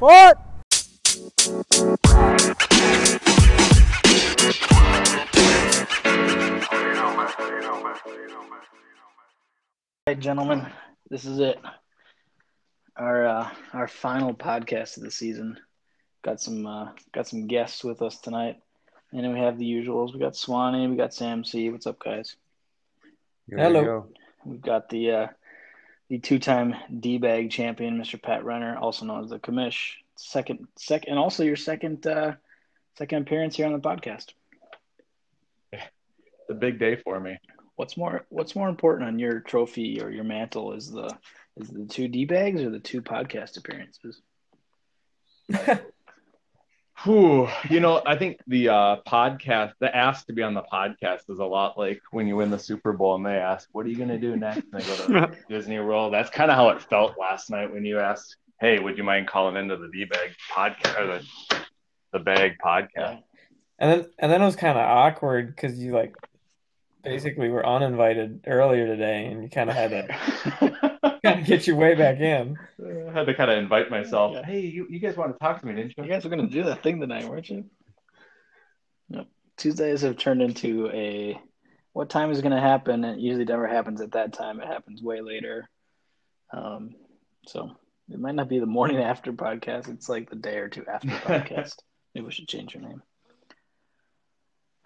What? All right, gentlemen, this is it. Our uh, our final podcast of the season. Got some uh, got some guests with us tonight, and then we have the usuals. We got Swanny, we got Sam C. What's up, guys? Here we Hello. go. We've got the uh, the two time D bag champion, Mr. Pat Renner, also known as the Commish. Second, second, and also your second uh, second appearance here on the podcast. It's a big day for me. What's more What's more important on your trophy or your mantle is the is the two D bags or the two podcast appearances? Whew. You know, I think the uh, podcast, the ask to be on the podcast is a lot like when you win the Super Bowl and they ask, "What are you going to do next?" And they go to Disney World. That's kind of how it felt last night when you asked, "Hey, would you mind calling into the D Bag podcast or the the Bag podcast?" And then and then it was kind of awkward because you like basically were uninvited earlier today, and you kind of had to kind of get your way back in. I had to kind of invite myself. Yeah. Hey, you, you guys want to talk to me, didn't you? You guys were going to do that thing tonight, weren't you? Yep. Tuesdays have turned into a what time is going to happen? It usually never happens at that time. It happens way later. Um, so it might not be the morning after podcast. It's like the day or two after podcast. Maybe we should change your name.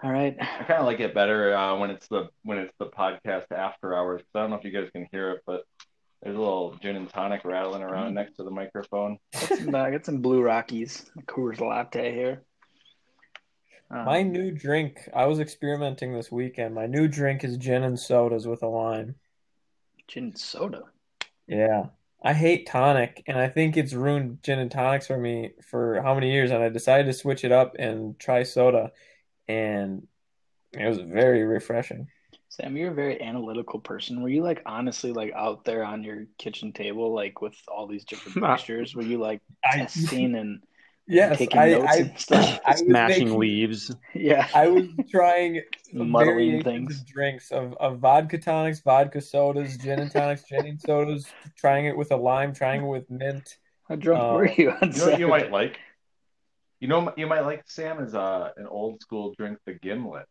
All right. I kind of like it better uh, when it's the when it's the podcast after hours. 'cause I don't know if you guys can hear it, but there's a little gin and tonic rattling around next to the microphone. Get some, uh, get some Blue Rockies, Coors Latte here. Um, My new drink, I was experimenting this weekend. My new drink is gin and sodas with a lime. gin and soda. Yeah. I hate tonic, and I think it's ruined gin and tonics for me for how many years, and I decided to switch it up and try soda, and it was very refreshing. Sam, you're a very analytical person. Were you like honestly like out there on your kitchen table, like with all these different mixtures? Were you like I, testing and yes, taking I, notes I, and stuff? I smashing making- leaves. Yeah. I was trying Muddling things. of drinks of, of vodka tonics, vodka sodas, gin and tonics, gin and sodas, trying it with a lime, trying it with mint. How drunk uh, were you on You know what you might like? You know you might like, Sam, is uh, an old school drink, the gimlet.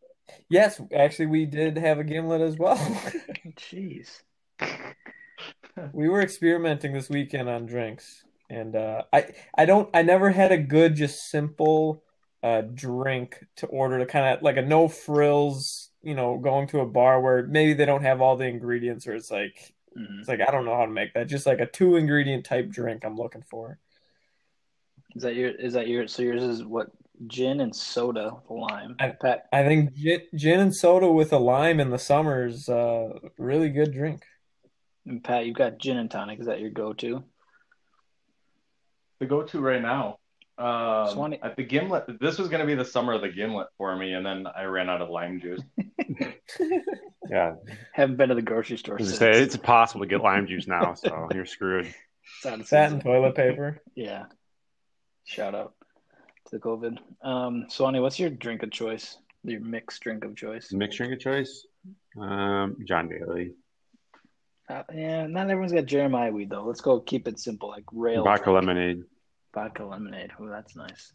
Yes, actually, we did have a gimlet as well. Jeez. We were experimenting this weekend on drinks, and uh, I I don't I never had a good just simple uh, drink to order to kind of like a no frills, you know, going to a bar where maybe they don't have all the ingredients or it's like Mhm. it's like I don't know how to make that. Just like a two ingredient type drink I'm looking for. Is that your? Is that your? So yours is what? Gin and soda with a lime. I- Pat, I think gin, gin and soda with a lime in the summer is uh, really good drink. and Pat, you've got gin and tonic. Is that your go-to? The go-to right now. Um, Swanny- at the gimlet, this was going to be the summer of the gimlet for me, and then I ran out of lime juice. Yeah, Haven't been to the grocery store since. say, it's impossible to get lime juice now, so you're screwed. It's out of That and toilet paper. Yeah. Shout out to the COVID. Um, Swanny, what's your drink of choice? Your mixed drink of choice? Mixed drink of choice, um, John Daly, Uh, yeah, not everyone's got Jeremiah weed though. Let's go keep it simple, like rail vodka drink. lemonade. vodka lemonade. Oh, that's nice.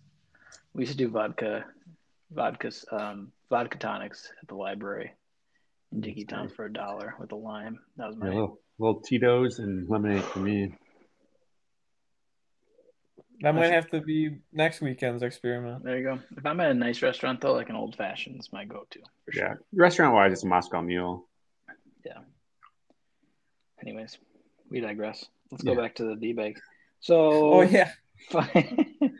We used to do vodka, vodka, um, vodka tonics at the library in Dinkytown for a dollar with a lime. That was Yeah, my. little, little Tito's and lemonade for me. That might have to be next weekend's experiment. There you go. If I'm at a nice restaurant though, like an old fashioned is my go-to for sure. Yeah, restaurant wise, it's a Moscow Mule. Yeah. Anyways, we digress. Let's Yeah. go back to the D-bag. So, Oh yeah, fun. it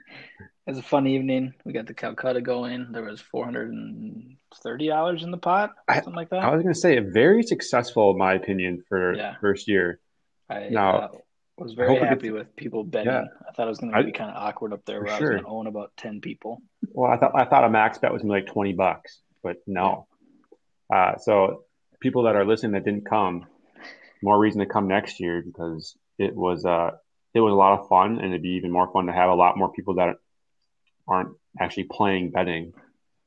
was a fun evening. We got the Calcutta going. There was four hundred and thirty dollars in the pot, I- something like that. I was going to say, a very successful, in my opinion, for Yeah. first year. I Now, uh, was very happy gets- with people betting. Yeah. I thought it was going to be kind of awkward up there For where I sure. was going to own about ten people. Well, I thought I thought a max bet was gonna be like twenty bucks, but no. Uh, so people that are listening that didn't come, more reason to come next year because it was uh it was a lot of fun and it'd be even more fun to have a lot more people that aren't actually playing betting.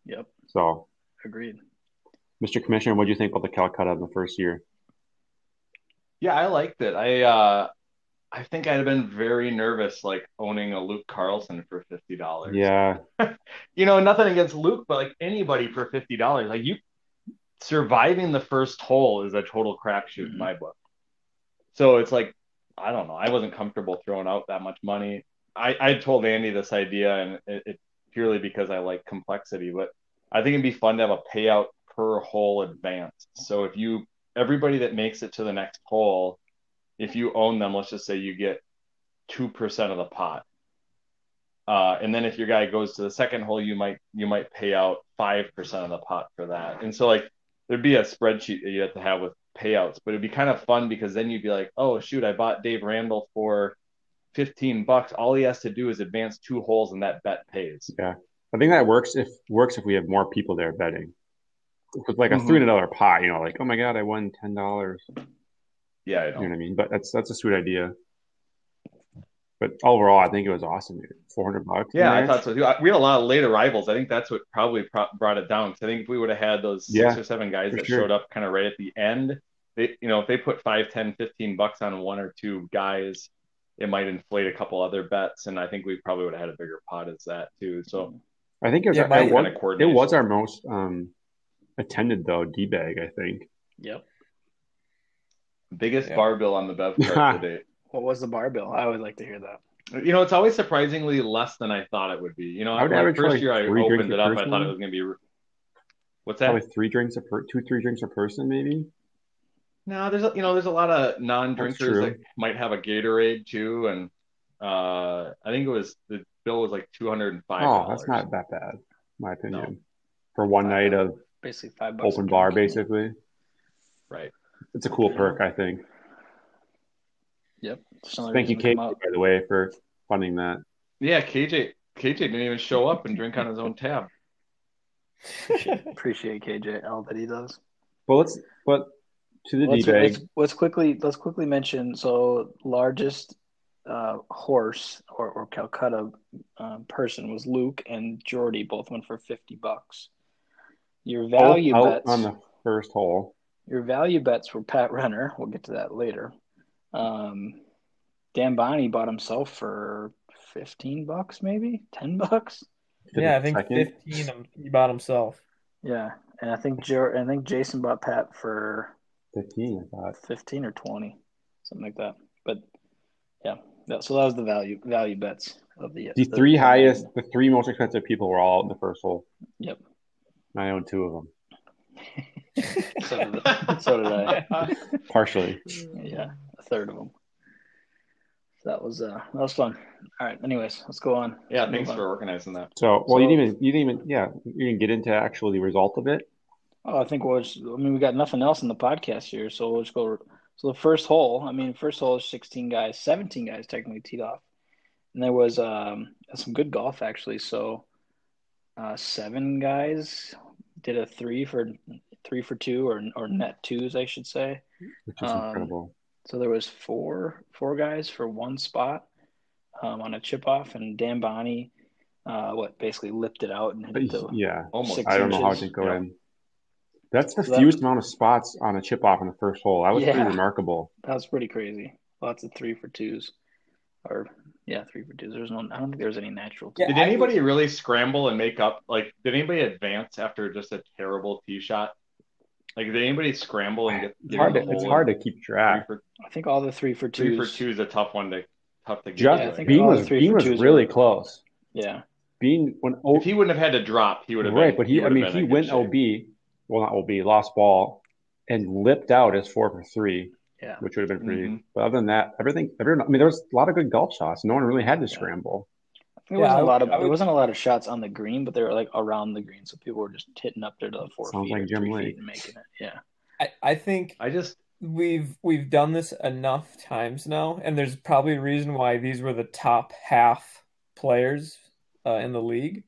Yep, So, agreed. Mr. Commissioner, what do you think about the Calcutta in the first year? Yeah, I liked it. I uh, I think I'd have been very nervous, like owning a Luke Carlson for fifty dollars. Yeah. you know, nothing against Luke, but like anybody for fifty dollars, like you surviving the first hole is a total crapshoot in Mhm. my book. So it's like, I don't know. I wasn't comfortable throwing out that much money. I, I told Andy this idea, and it, it purely because I like complexity, but I think it'd be fun to have a payout per hole advance. So if you everybody that makes it to the next hole, if you own them, let's just say you get two percent of the pot. Uh, and then if your guy goes to the second hole, you might you might pay out five percent of the pot for that. And so like there'd be a spreadsheet that you have to have with payouts, but it'd be kind of fun because then you'd be like, oh shoot, I bought Dave Randall for fifteen bucks. All he has to do is advance two holes, and that bet pays. Yeah. I think that works if works if we have more people there betting. It's like a Mhm. three hundred dollar pot, you know, like oh my god, I won ten dollars. Yeah, I You know. know what I mean? But that's that's a sweet idea. But overall, I think it was awesome. Four hundred bucks. Yeah, I thought so too. We had a lot of late arrivals. I think that's what probably pro- brought it down. Because I think if we would have had those six Yeah, or seven guys that sure. showed up kind of right at the end, they, you know, if they put five, 10, 15 bucks on one or two guys, it might inflate a couple other bets. And I think we probably would have had a bigger pot as that too. So I think it was, Yeah, our, it, was it was our most um, attended though D bag. I think Yep. Biggest Yeah. bar bill on the Bev card to date. What was the bar bill? I would like to hear that. You know, it's always surprisingly less than I thought it would be. You know, I would like first probably year I three opened drinks it a up, I thought it was going to be. What's that? probably three drinks a per two three drinks a person maybe. No, there's a, you know there's a lot of non-drinkers that might have a Gatorade too, and uh, I think it was the bill was like two hundred and five. Oh, that's not that bad, my opinion. For one night of Basically five bucks. open bar, drink. basically, right. It's a cool perk. I think. Yep. Just Thank you, reason to Kate, come by the way, for funding that. Yeah, KJ KJ didn't even show up and drink on his own tab. Appreciate KJ all that he does. But let's but to the D Let's, bag. let's, let's quickly let's quickly mention so largest uh, horse or, or Calcutta uh, person was Luke and Jordy both went for fifty bucks. Your value out bets on the first hole. Your value bets were Pat Renner. We'll get to that later. Um, Dan Bonnie bought himself for fifteen bucks, maybe ten bucks. yeah, I think Second. 15 um, he bought himself. Yeah, and I think Jer- I think Jason bought Pat for Fifteen, I thought. 15 or 20 something like that but yeah that, so that was the value value bets of the The three highest, the three most expensive people were all in the first hole. Yep. I own two of them, so did, so did i partially. yeah a third of them so that was uh that was fun all right anyways let's go on Yeah, Let's thanks move for organizing that. So, well, you didn't even, you didn't even, yeah, you didn't get into actually the result of it. oh i think we'll i mean we got nothing else in the podcast here so we'll just go so the first hole i mean first hole is 16 guys 17 guys technically teed off and there was um some good golf actually so uh seven guys did a three for three for two or or net twos i should say which is Um, incredible. so there was four four guys for one spot um, on a chip off and dan bonnie uh what basically lipped it out and hit it yeah, Almost. I don't know how it didn't go Yeah. in. That's the So that- fewest amount of spots on a chip off in the first hole. That was Yeah. pretty remarkable. That was pretty crazy. Lots of three for twos, or yeah, three for twos. There's no. I don't think there's any natural. Yeah, Did I anybody really scramble and make up? Like, did anybody advance after just a terrible tee shot? Like, did anybody scramble and get? It's hard in to, it's hard to keep track. for, I think all the three for two. three for two is a tough one to tough to get. Just Yeah, I Bean was three Bean for was really were- close. Yeah, Bean when oh, If he wouldn't have had to drop, he would have right, been, but he, I mean he went shape. OB, well not OB, lost ball, and lipped out as four for three, yeah. which would have been pretty. Mhm. But other than that, everything, everyone, I mean there was a lot of good golf shots. No one really had to scramble. There Yeah, wasn't a lot of I there wasn't a lot of shots on the green, but they were like around the green, so people were just hitting up there to the four feet like three Lake. feet and making it. Yeah, I, I think I just we've we've done this enough times now, and there's probably a reason why these were the top half players uh, in the league.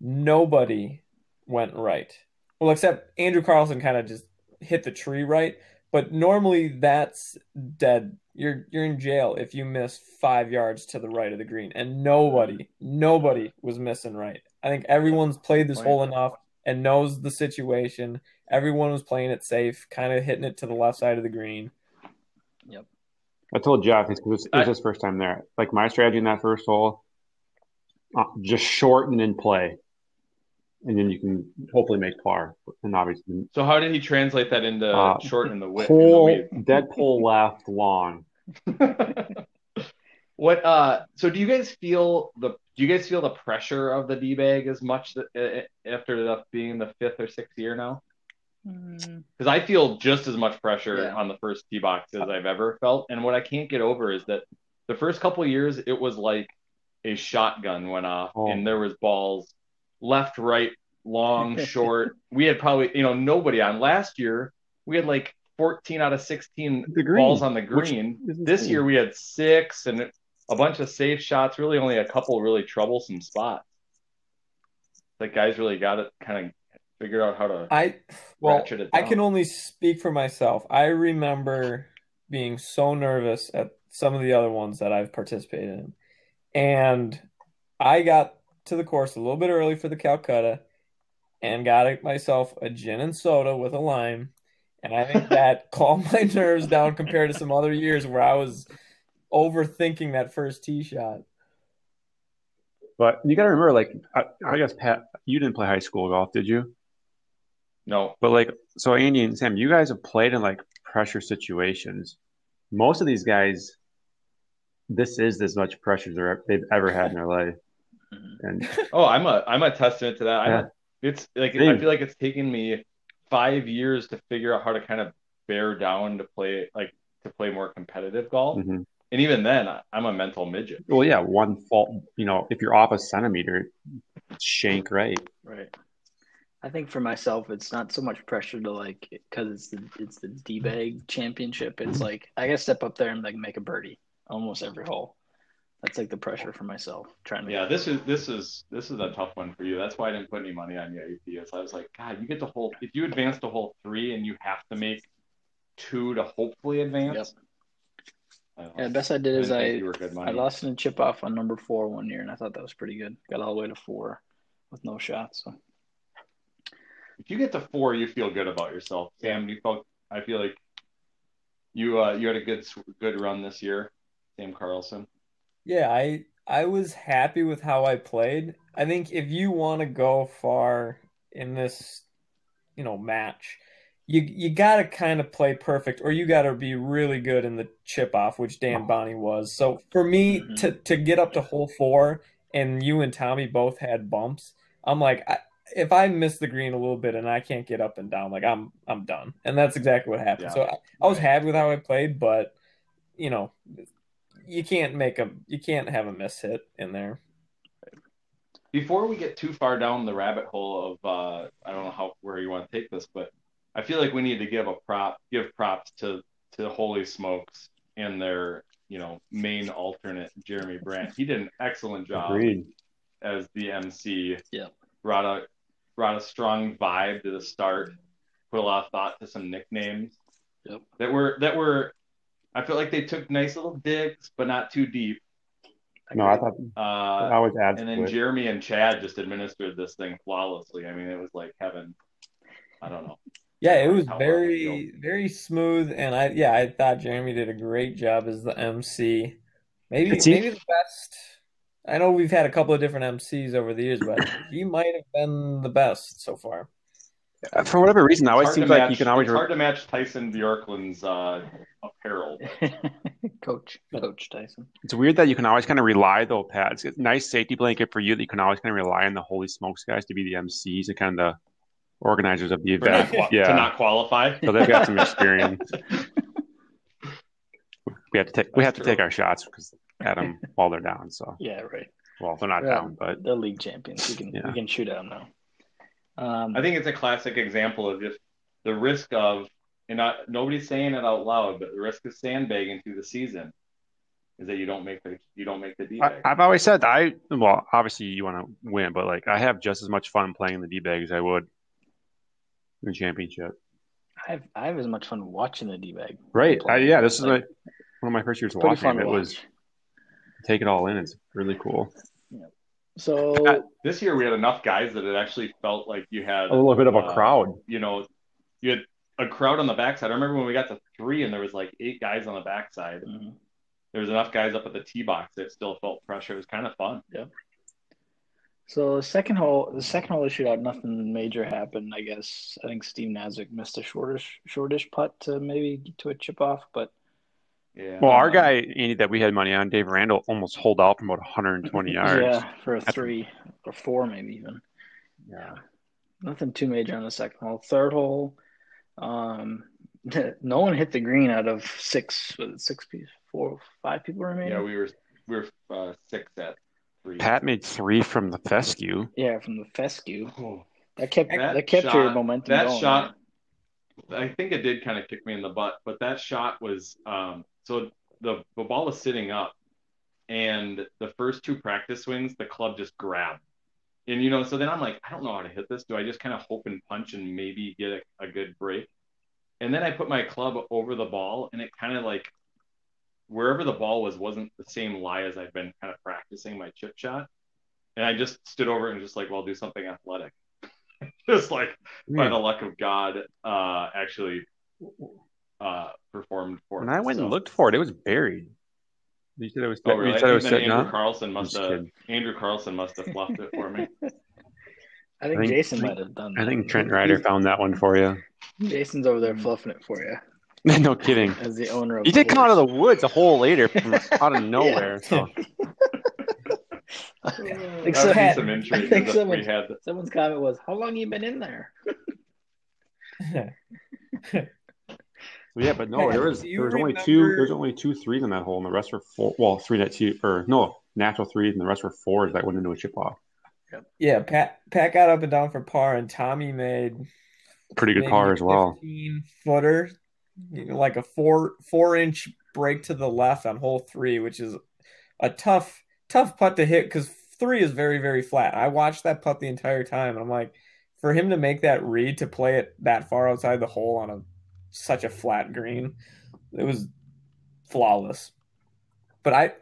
Nobody went right. Well, except Andrew Carlson kind of just hit the tree right, but normally that's dead. You're you're in jail if you miss five yards to the right of the green, and nobody nobody was missing right. I think everyone's played this hole enough and knows the situation. Everyone was playing it safe, kind of hitting it to the left side of the green. Yep. I told Jeff it's because it was I- his first time there. Like my strategy in that first hole, uh, just shorten and play, and then you can hopefully make par. And obviously, So how did he translate that into Uh, shortening the width? pull dead pull left long. what uh so do you guys feel the do you guys feel the pressure of the d-bag as much that, uh, after the being the fifth or sixth year now Mm, because i feel just as much pressure Yeah. on the first tee box as i've ever felt and what i can't get over is that the first couple of years it was like a shotgun went off Oh. and there was balls left right long short we had probably you know nobody on last year we had like 14 out of 16 The green, balls on the green this insane. year we had six and a bunch of safe shots, really only a couple really troublesome spots. Like guys really got it kind of figured out how to I well, ratchet it I can only speak for myself. I remember being so nervous at some of the other ones that I've participated in. And I got to the course a little bit early for the Calcutta and got myself a gin and soda with a lime. And I think that calmed my nerves down compared to some other years where I was overthinking that first tee shot. But you got to remember, like I, I guess Pat, you didn't play high school golf, did you? no, But like, so Andy and Sam, you guys have played in like pressure situations. Most of these guys, this is as much pressure they're- they've ever had in their life. Mhm. And oh, I'm a I'm a testament to that. I'm Yeah. a, it's like I feel like it's taken me five years to figure out how to kind of bear down to play like to play more competitive golf. mhm. And even then, I- I'm a mental midget. well, yeah, one fault, you know, if you're off a centimeter, it's shank right. right. I think for myself, it's not so much pressure to like because it's the it's the D bag championship. It's like I gotta step up there and like make a birdie almost every hole. That's like the pressure for myself trying to. Yeah, this is this is this is a tough one for you. That's why I didn't put any money on you at UPS. I was like, God, you get to hole if you advance to hole three and you have to make two to hopefully advance. I. Yeah, the best I did I is I you were good I lost in a chip off on number four one year, and I thought that was pretty good. Got all the way to four with no shots. So If you get to four, you feel good about yourself. Sam, you felt I feel like you uh you had a good good run this year. Sam Carlson. Yeah, I I was happy with how I played. I think if you want to go far in this, you know, match, you you got to kind of play perfect or you got to be really good in the chip off, which Dan Bonnie was. So for me Mhm. to to get up to hole 4 and you and Tommy both had bumps, I'm like I, if I miss the green a little bit and I can't get up and down, like I'm I'm done. And that's exactly what happened. Yeah. So I, I was happy with how I played, but you know, you can't make a you can't have a miss hit in there. Before we get too far down the rabbit hole of uh I don't know how where you want to take this, but I feel like we need to give a prop give props to to Holy Smokes and their you know main alternate Jeremy Brandt. He did an excellent job. Agreed. as the MC. Yeah, Brought a brought a strong vibe to the start. Put a lot of thought to some nicknames. Yep. That were that were. I feel like they took nice little digs, but not too deep. No, I thought Uh, I always adds and then. Jeremy and Chad just administered this thing flawlessly. I mean, it was like heaven. I don't know. Yeah, it was very very smooth, and I yeah I thought Jeremy did a great job as the MC. Maybe It's maybe the best. I know we've had a couple of different MCs over the years, but he might have been the best so far. Uh, For whatever reason, it It's always hard to seems like match- you can always. It's hard to match Tyson Bjorklund's uh, apparel. Coach Coach Tyson. It's weird that you can always kind of rely, though, Pat. It's a nice safety blanket for you that you can always kind of rely on the Holy Smokes guys to be the MCs and kind of the organizers of the For not event. yeah, To not qualify. so they've got some experience. We have to take we have to take our shots because at them while they're down. So Yeah, right. well, they're not Yeah. down, but They're league champions. We can Yeah. we can shoot at them now. Um, I think it's a classic example of just the risk of, and not, nobody's saying it out loud, but the risk of sandbagging through the season is that you don't make the you don't make the D I, bag. I've always said I well, obviously you want to win, but like I have just as much fun playing the D bag as I would in the championship. I have I have as much fun watching the D bag. Right? I, yeah, this is Like, my, one of my first years pretty watching. fun It to was watch. take it all in. It's really cool. So This year we had enough guys that it actually felt like you had A little bit of a uh, crowd. You know, you had a crowd on the backside. I remember when we got to three and there was like eight guys on the backside. Mhm. There was enough guys up at the tee box that still felt pressure. It was kind of fun. Yeah. So the second hole, the second hole of the shootout, nothing major happened. I guess I think Steve Nazik missed a shortish, shortish putt to maybe get to a chip off, but Yeah. Well, our Um, guy Andy that we had money on, Dave Randall, almost holed out from about 120 yards. yeah, for a three or four maybe even. Yeah. Nothing too major on the second hole. Third hole, um, no one hit the green out of six, was it six people, four, five people remaining. Yeah, we were we were uh, six at three. Pat made three from the fescue. Yeah, from the fescue. Oh. That kept That that, kept your shot- momentum that going. shot- I think it did kind of kick me in the butt, but that shot was um, so the the ball was sitting up, and the first two practice swings, the club just grabbed, and you know, so then I'm like, I don't know how to hit this. Do I just kind of hope and punch and maybe get a, a good break? And then I put my club over the ball, and it kind of like wherever the ball was wasn't the same lie as I've been kind of practicing my chip shot, and I just stood over and just like, well, I'll do something athletic, just like by the luck of God, uh, actually uh, performed for it. I went So- and looked for it, it was buried. You oh, said it was. Oh, you said it I was think sitting Andrew up. Carlson must have kidding. Andrew Carlson must have fluffed it for me. I think, I think- Jason might have done that. I think Trent Ryder found that one for you. Jason's over there fluffing it for you no kidding. as the owner of He the did come out of the woods a hole later from out of nowhere. So I think That would be so- some I think someone- had. Someone's comment was, "How long you been in there?" Yeah, but no, there was there was only two remember- there was only two threes in that hole, and the rest were four. Well, three net two or no natural threes, and the rest were fours that went into a chip off. Yep. yeah, Pat Pat got up and down for par, and Tommy made Pretty good par as well. 15 footer, you know, like a four four inch break to the left on hole three, which is a tough tough putt to hit because three is very very flat. I watched that putt the entire time, and I'm like, for him to make that read to play it that far outside the hole on a such a flat green, it was flawless. But I.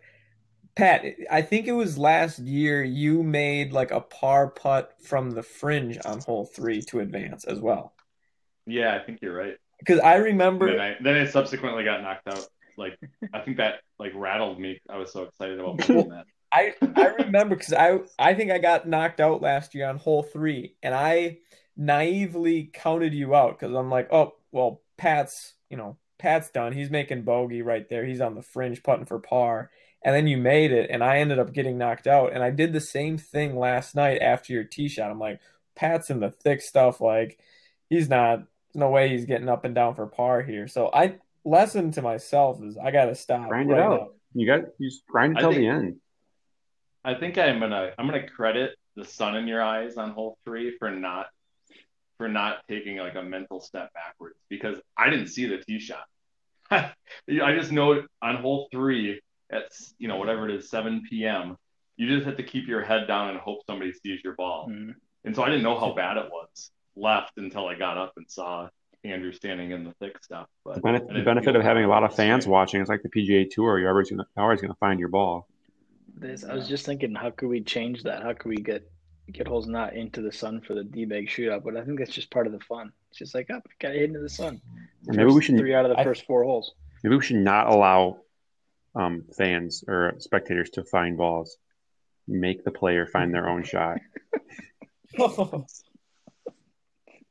Pat, I think it was last year you made like a par putt from the fringe on hole three to advance as well. Yeah, I think you're right. Because I remember, Then I then I subsequently got knocked out. Like I think that like rattled me. I was so excited about winning that. I I remember because I I think I got knocked out last year on hole three, and I naively counted you out because I'm like, oh well, Pat's you know Pat's done. He's making bogey right there. He's on the fringe putting for par, and then you made it, and I ended up getting knocked out. And I did the same thing last night after your tee shot. I'm like, Pat's in the thick stuff. Like he's not. There's no way he's getting up and down for par here. So I lesson to myself is I got to stop. Grind it right out. now. You got you just grind I until the end. I think I'm gonna I'm gonna credit the sun in your eyes on hole three for not for not taking like a mental step backwards because I didn't see the tee shot. I just know on hole three at you know whatever it is 7 p.m. You just have to keep your head down and hope somebody sees your ball. Mhm. And so I didn't know how bad it was left until I got up and saw Andrew standing in the thick stuff. But The benefit, the benefit of having a lot of fans swing. watching is like the PGA Tour. You're always gonna always gonna find your ball. This, I was just thinking, how could we change that? How could we get get holes not into the sun for the D bag shootout? But I think that's just part of the fun. It's just like, oh, got to hit into the sun. And maybe we should three out of the I- first four holes. maybe we should not allow um, fans or spectators to find balls. Make the player find their own shot.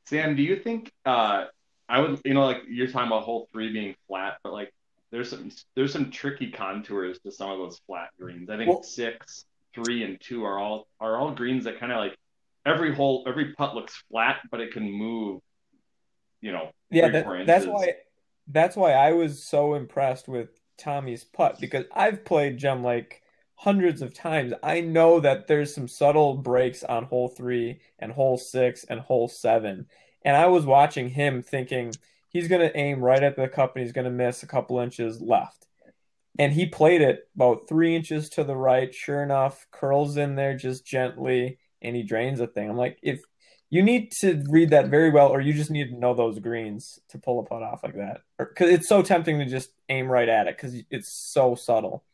Sam, do you think uh I would you know like you're talking about hole three being flat, but like there's some there's some tricky contours to some of those flat greens. I think Well- six, three, and two are all are all greens that kind of like every hole every putt looks flat, but it can move. You know, Yeah, three, four that, that's why that's why I was so impressed with Tommy's putt because I've played Gem Lake hundreds of times. I know that there's some subtle breaks on hole three and hole six and hole seven. And I was watching him thinking he's gonna aim right at the cup and he's gonna miss a couple inches left. And he played it about three inches to the right. Sure enough, curls in there just gently and he drains a thing. I'm like, if you need to read that very well, or you just need to know those greens to pull a putt off like that. Because it's so tempting to just aim right at it because it's so subtle.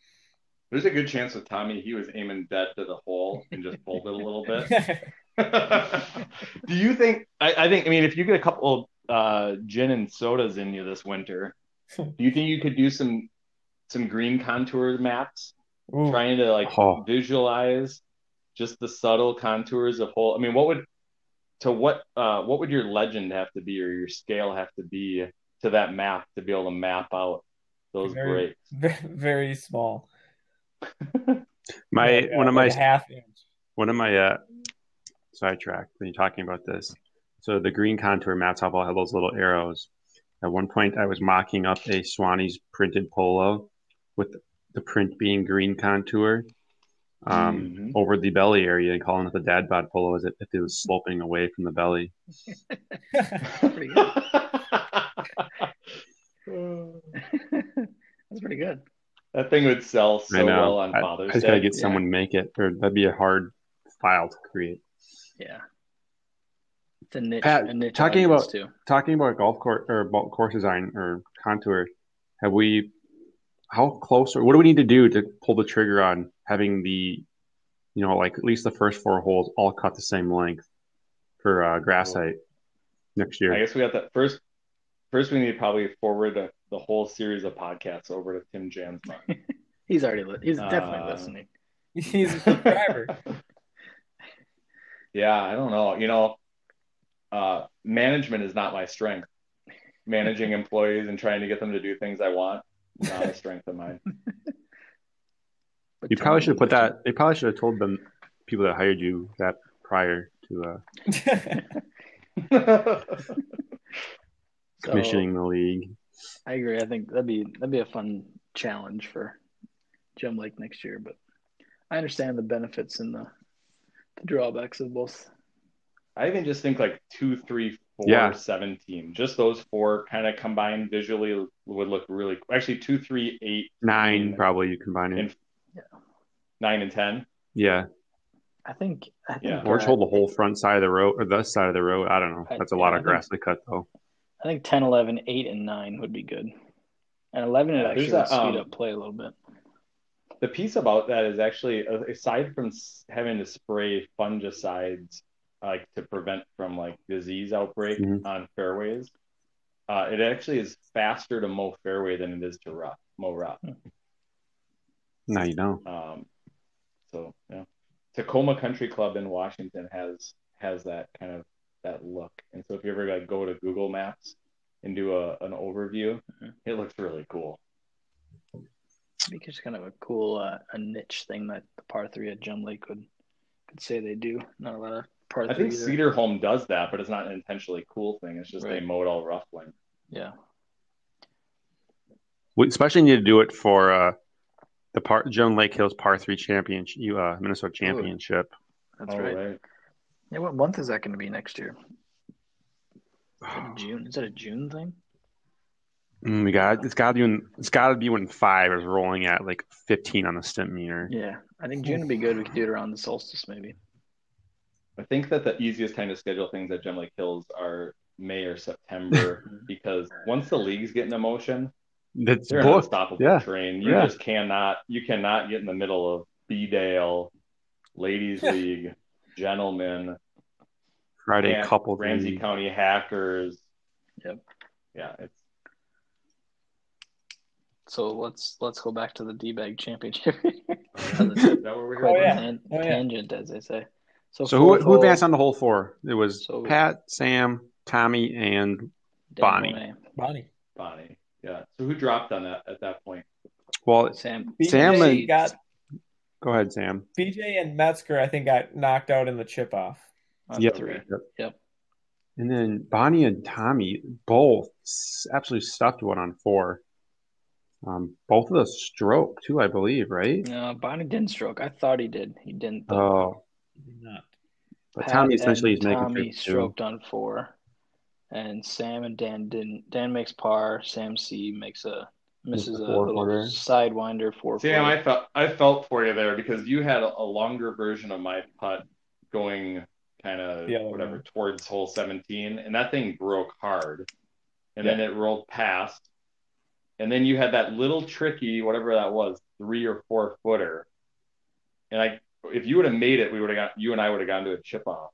There's a good chance with Tommy he was aiming dead to the hole and just pulled it a little bit. do you think? I, I think. I mean, if you get a couple uh, gin and sodas in you this winter. do you think you could do some some green contour maps, Ooh. trying to like Oh. visualize just the subtle contours of whole? I mean, what would to what uh, what would your legend have to be or your scale have to be to that map to be able to map out those Very- breaks? Very, very small. My Like, uh, one of like my half inch. one of my uh, sidetrack when you're talking about this. So the green contour maps have all have those little arrows. At one point, I was mocking up a Swannies printed polo with the print being green contour um, Mhm. over the belly area and calling it the dad bod polo as if if it was sloping away from the belly. Pretty good. That's pretty good. that thing would sell so I know. well on I, Father's Day. I just gotta Day. get someone make it, or that'd be a hard file to create. Yeah. It's a niche. Pat, a niche talking about- too. talking about golf course or about course design or contour, have we? How close or what do we need to do to pull the trigger on having the, you know, like at least the first four holes all cut the same length for uh, grass Cool. height next year? I guess we got that first. First, we need to probably forward the, the whole series of podcasts over to Tim Jansma. He's already li- he's definitely Uh, listening. He's a subscriber. yeah, I don't know. You know, uh, management is not my strength. Managing employees and trying to get them to do things I want, not a strength of mine. But You probably should have put that. They probably should have told them people that hired you that prior to uh, So, commissioning the league. I agree. I think that'd be that'd be a fun challenge for Gem Lake next year. But I understand the benefits and the, the drawbacks of both. I even just think like two, three, four, Yeah. seven team. Just those four kind of combined visually would look really. Actually, two, three, eight, Nine mean, probably you combine it. in- nine, and ten. Yeah, I think. I think Yeah. or just uh, hold the whole front side of the road or the side of the road. I don't know. That's a lot I of think- grass to cut though. I think 10, 11, 8, and 9 would be good. And 11 would Yeah, actually there's a, speed um, up play a little bit. The piece about that is actually uh, aside from having to spray fungicides like to prevent from like disease outbreak Mhm. on fairways, uh, it actually is faster to mow fairway than it is to rough mow rough. No, you don't. Um, so yeah, Tacoma Country Club in Washington has has that kind of that look. And so if you ever like go to Google Maps and do a an overview, Mhm. it looks really cool. I think it's kind of a cool uh, a niche thing that the par three at Gem Lake could could say they do. Not a lot of par I three. think either. Cedar Home does that, but it's not an intentionally cool thing. It's just they Right. mow it all rough length. Yeah. We especially need to do it for uh, the par Gem Lake Hills Par Three Championship, uh, Minnesota Championship. That's Oh, right. Yeah, what month is that going to be next year? Is Oh. that a June? Is that a June thing? Mm, we got it's got to be when it's got to be when five is rolling at like fifteen on the stimp meter. Yeah, I think June would be good. We could do it around the solstice, maybe. I think that the easiest time to schedule things at Gem Lake Hills are May or September because once the leagues get in motion, That's they're an unstoppable Yeah. train. You Yeah. just cannot you cannot get in the middle of B Dale, Ladies League, Gentlemen, Friday Ram- couple Ramsey league. County Hackers. Yep. Yeah, it's So let's let's go back to the D bag championship. Oh, is that what we're Oh, yeah. Tan- Oh, yeah. Tangent, as they say. So, So who, who advanced on the whole four? It was So- Pat, Sam, Tommy, and Dan Bonnie. Monet. Bonnie. Bonnie. Yeah. So who dropped on that at that point? well. Sam. Sam BJ and- got Go ahead, Sam. BJ and Metzger. I think got knocked out in the chip off. Yep. three. Yep. Yep. And then Bonnie and Tommy both absolutely stuffed one on four. Um, both of us stroke too, I believe, right? No, Bonnie didn't stroke. I thought he did. He didn't. though. Oh, Not. but Pat Tommy essentially is making Tommy trips too. stroked on four, and Sam and Dan didn't. Dan makes par. Sam C makes a misses a Four little footer. sidewinder four. Sam, footer. I felt I felt for you there because you had a, a longer version of my putt going kind of The other whatever way. towards hole 17, and that thing broke hard, and then it rolled past, and then you had that little tricky whatever that was three or four footer, and I if you would have made it, we would have got you and I would have gone to a chip off,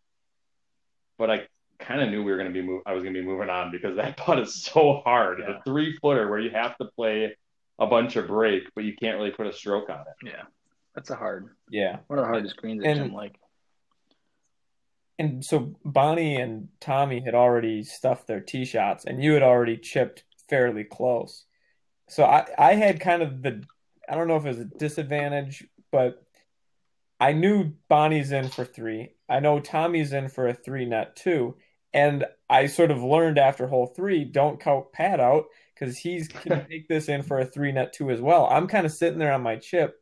but I kind of knew we were going to be move. I was going to be moving on because that putt is so hard. Yeah. A three footer where you have to play a bunch of break, but you can't really put a stroke on it. Yeah, that's a hard Yeah. one of the hardest greens at And- like. And so Bonnie and Tommy had already stuffed their tee shots, and you had already chipped fairly close. So I, I had kind of the, I don't know if it was a disadvantage, but I knew Bonnie's in for three. I know Tommy's in for a three net two. And I sort of learned after hole three, don't count Pat out because he's can take this in for a three net two as well. I'm kind of sitting there on my chip,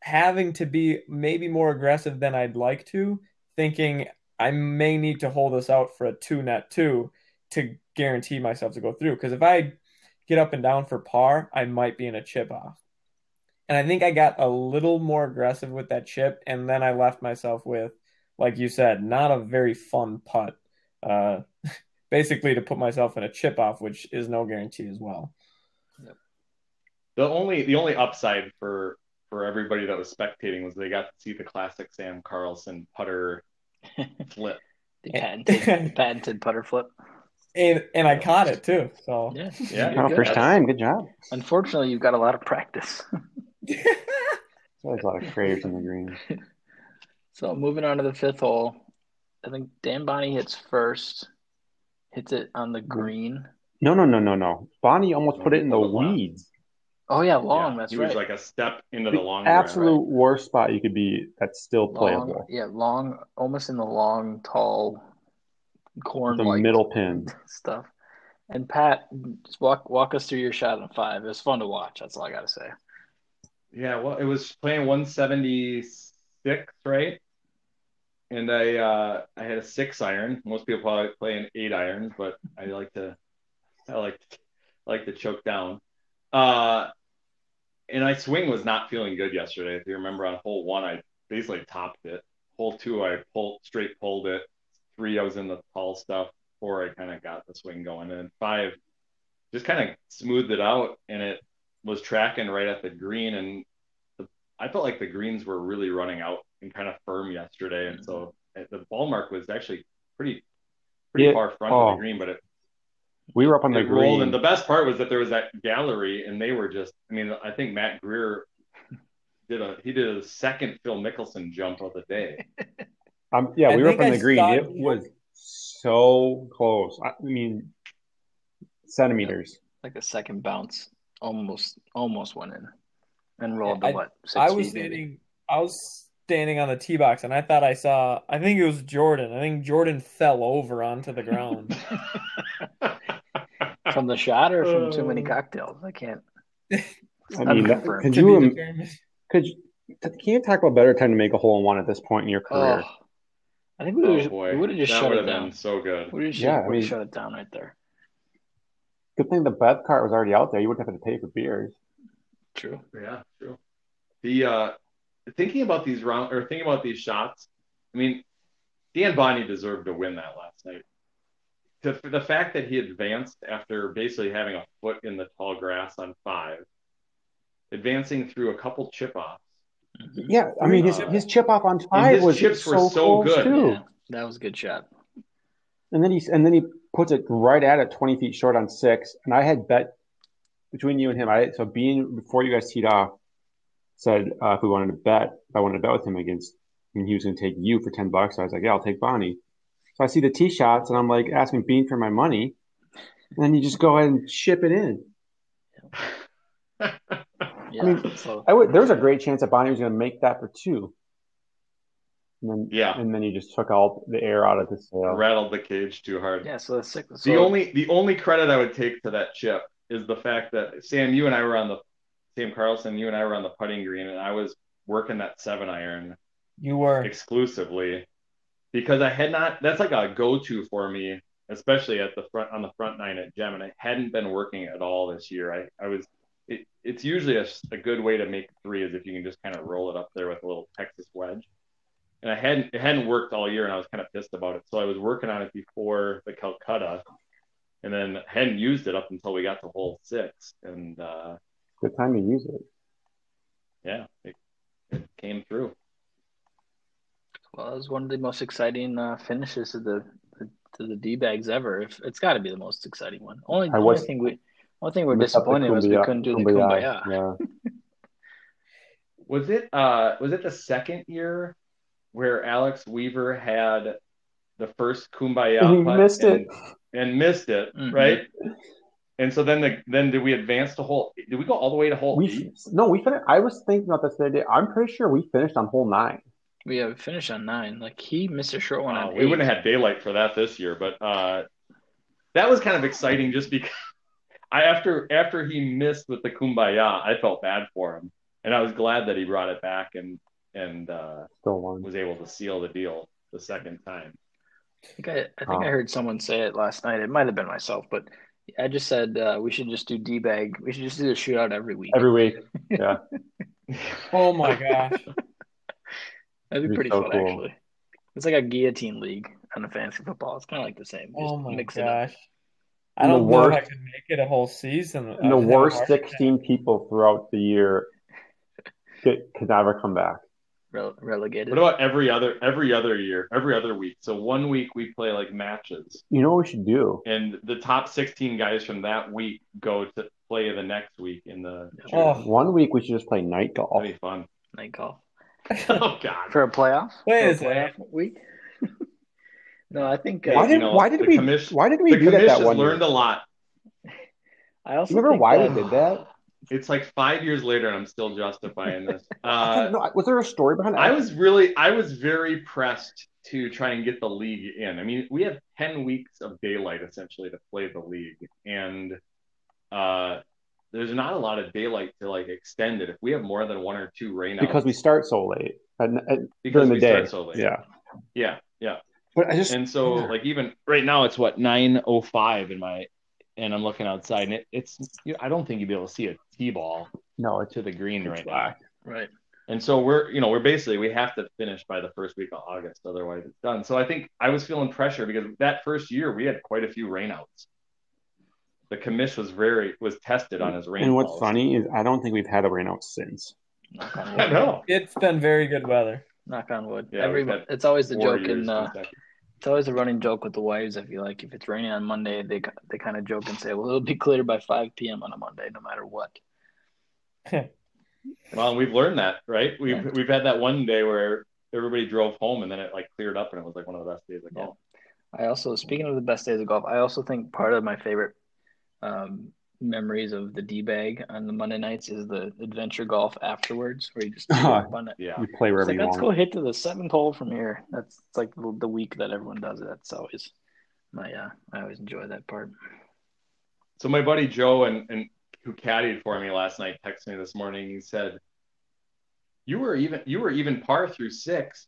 having to be maybe more aggressive than I'd like to, thinking I may need to hold this out for a two net two to guarantee myself to go through. Because if I get up and down for par, I might be in a chip off. And I think I got a little more aggressive with that chip, and then I left myself with, like you said, not a very fun putt. Uh, basically, to put myself in a chip off, which is no guarantee as well. The only the only upside for for everybody that was spectating was they got to see the classic Sam Carlson putter flip. The patented, the patented putter flip. And and I caught it too. So Yeah, Yeah. Oh, first time. Good job. Unfortunately, you've got a lot of practice. There's always a lot of craters in the green. So moving on to the fifth hole, I think Dan Bonnie hits first, hits it on the green. No, no, no, no, no. Bonnie almost put it in the On the left. weeds. Oh yeah, long. Yeah, that's he right. was like a step into The the long absolute ground, worst spot you could be that's still long, playable. yeah, long, almost in the long, tall, corn The middle pin. stuff. And Pat, just walk walk us through your shot on five. It was fun to watch. That's all I gotta say. Yeah, well, it was playing 176, right? And I uh, I had a six iron. Most people probably play an eight iron, but I like to I like I like to choke down. Uh, and my swing was not feeling good yesterday. If you remember on hole one, I basically topped it. Hole two, I pulled straight pulled it. Three, I was in the tall stuff. Four, I kind of got the swing going. And five, just kind of smoothed it out, and it was tracking right at the green. And the, I felt like the greens were really running out and kind of firm yesterday. And so uh, the ball mark was actually pretty pretty Yeah. far front of Oh. the green, but it We were up on the it rolled, green. and the best part was that there was that gallery, and they were just. I mean, I think Matt Greer did a he did a second Phil Mickelson jump of the day. Um, yeah, I we were up think on I the green. saw- It was so close. I mean, centimeters. Like a second bounce, almost almost went in, and rolled Yeah, to what six I was feet maybe. standing I was standing on the tee box and I thought I saw I think it was Jordan. I think Jordan fell over onto the ground. from the shot or from too many Oh. cocktails. I can't. I mean, that, could you be im- determined. could you, can you talk about better time to make a hole in one at this point in your career? Oh, I think we oh would would have just that shut it down. been so good. We just Yeah, I mean- shut it down right there. Good thing the Bev cart was already out there. You wouldn't have to pay for beers. True. Yeah, true. The uh, thinking about these round or thinking about these shots. I mean, Dan Bonnie deserved to win that last night. The, the fact that he advanced after basically having a foot in the tall grass on five, advancing through a couple chip offs. Yeah, I mean his Uh, his chip off on five his was chips were so, so close good. too. Yeah, that was a good shot. And then he and then he puts it right at it, twenty feet short on six. And I had bet between you and him. I so being before you guys teed off said uh, if we wanted to bet, if I wanted to bet with him against, and he was going to take you for ten bucks. I was like, yeah, I'll take Bonnie. So I see the tee shots, and I'm like asking Bean for my money, and then you just go ahead and ship it in. Yeah. mean, so I would. There was a great chance that Bonnie was going to make that for two. And then, Yeah. and then he just took all the air out of the sail. Rattled the cage too hard. yeah, so that's six. The only the only credit I would take to that chip is the fact that Sam, you and I were on the Sam Carlson, you and I were on the putting green, and I was working that seven iron You were exclusively because I had not. That's like a go-to for me, especially at the front on the front nine at Gem, and I hadn't been working at all this year. I I was. It, it's usually a, a good way to make three is if you can just kind of roll it up there with a little Texas wedge. And I hadn't it hadn't worked all year, and I was kind of pissed about it. So I was working on it before the Calcutta, and then hadn't used it up until we got to hole six, and uh, Good time to use it. yeah, it, it came through. well, it was one of the most exciting uh, finishes of the, the to the D bags ever. If it's got to be the most exciting one. Only, I only thing we, only thing we're Missed out the disappointed was we couldn't do the Kumbaya, kumbaya. Yeah. Was it uh was it the second year where Alex Weaver had the first kumbaya And he missed and, it. and missed it, Mhm. right? And so then the then did we advance to hole did we go all the way to hole We eight? no, we finished. I was thinking about this the other day. I'm pretty sure we finished on hole nine. We have finished on nine. Like he missed a short one Uh, on we eight. wouldn't have had daylight for that this year, but uh, that was kind of exciting just because I after after he missed with the kumbaya, I felt bad for him, and I was glad that he brought it back and and uh, Still one. was able to seal the deal the second time. I think I, I think Oh. I heard someone say it last night. It might have been myself, but I just said uh, we should just do D bag. We should just do a shootout every week. Every week. Yeah. Oh my gosh. That'd be be pretty so fun, cool. actually. It's like a guillotine league on the fantasy football. It's kind of like the same. Just Oh my mix it up. gosh. I don't know if I worst- could make it a whole season. And the I'd have a worst heart attack. 16 people throughout the year get, could never come back. Rele- relegated. What about every other every other year, every other week? So one week we play like matches, You know what we should do? and the top sixteen guys from that week go to play the next week in the. Oh. One week we should just play night golf. That'd be fun. Night golf Oh God. for a playoff. Wait For a a playoff week. no, I think. Uh, Why you did know, why did we commission- why did we The do that that commission one learned year? a lot. I also Remember think why that- we did that? It's like five years later, and I'm still justifying this. Uh, no, was there a story behind it? I was really, I was very pressed to try and get the league in. I mean, we have ten weeks of daylight essentially to play the league, and uh, there's not a lot of daylight to like extend it. If we have more than one or two rainouts, because we start so late at, at, because during the we day. start so late. Yeah, yeah, yeah. but I just And so, Yeah. like, even right now, it's what nine oh five in my, and I'm looking outside, and it, it's. You I don't think you'd be able to see a t-ball no, it's to the green it's right now. right. And so we're, you know, we're basically we have to finish by the first week of August, otherwise it's done. So I think I was feeling pressure because that first year we had quite a few rainouts. The commish was very was tested on his rain. And what's policy. funny is I don't think we've had a rainout since. Knock on I know. It's been very good weather. Knock on wood. Yeah, Every it's always the joke in uh, consecutive. It's always a running joke with the wives. I feel like if it's raining on Monday, they they kind of joke and say, "Well, it'll be clear by 5 p.m. on a Monday, no matter what." Well, we've learned that, right? We've Yeah. we've had that one day where everybody drove home and then it like cleared up and it was like one of the best days of Yeah. golf. I also, speaking of the best days of golf, I also think part of my favorite um, memories of the D bag on the Monday nights is the adventure golf afterwards, where you just tee up on it. Yeah. You play It's wherever like, you let's want. go hit to the seventh hole from here. That's it's like the, the week that everyone does it. That's always my uh, I always enjoy that part. So my buddy Joe and, and who caddied for me last night texted me this morning. He said, "You were even you were even par through six,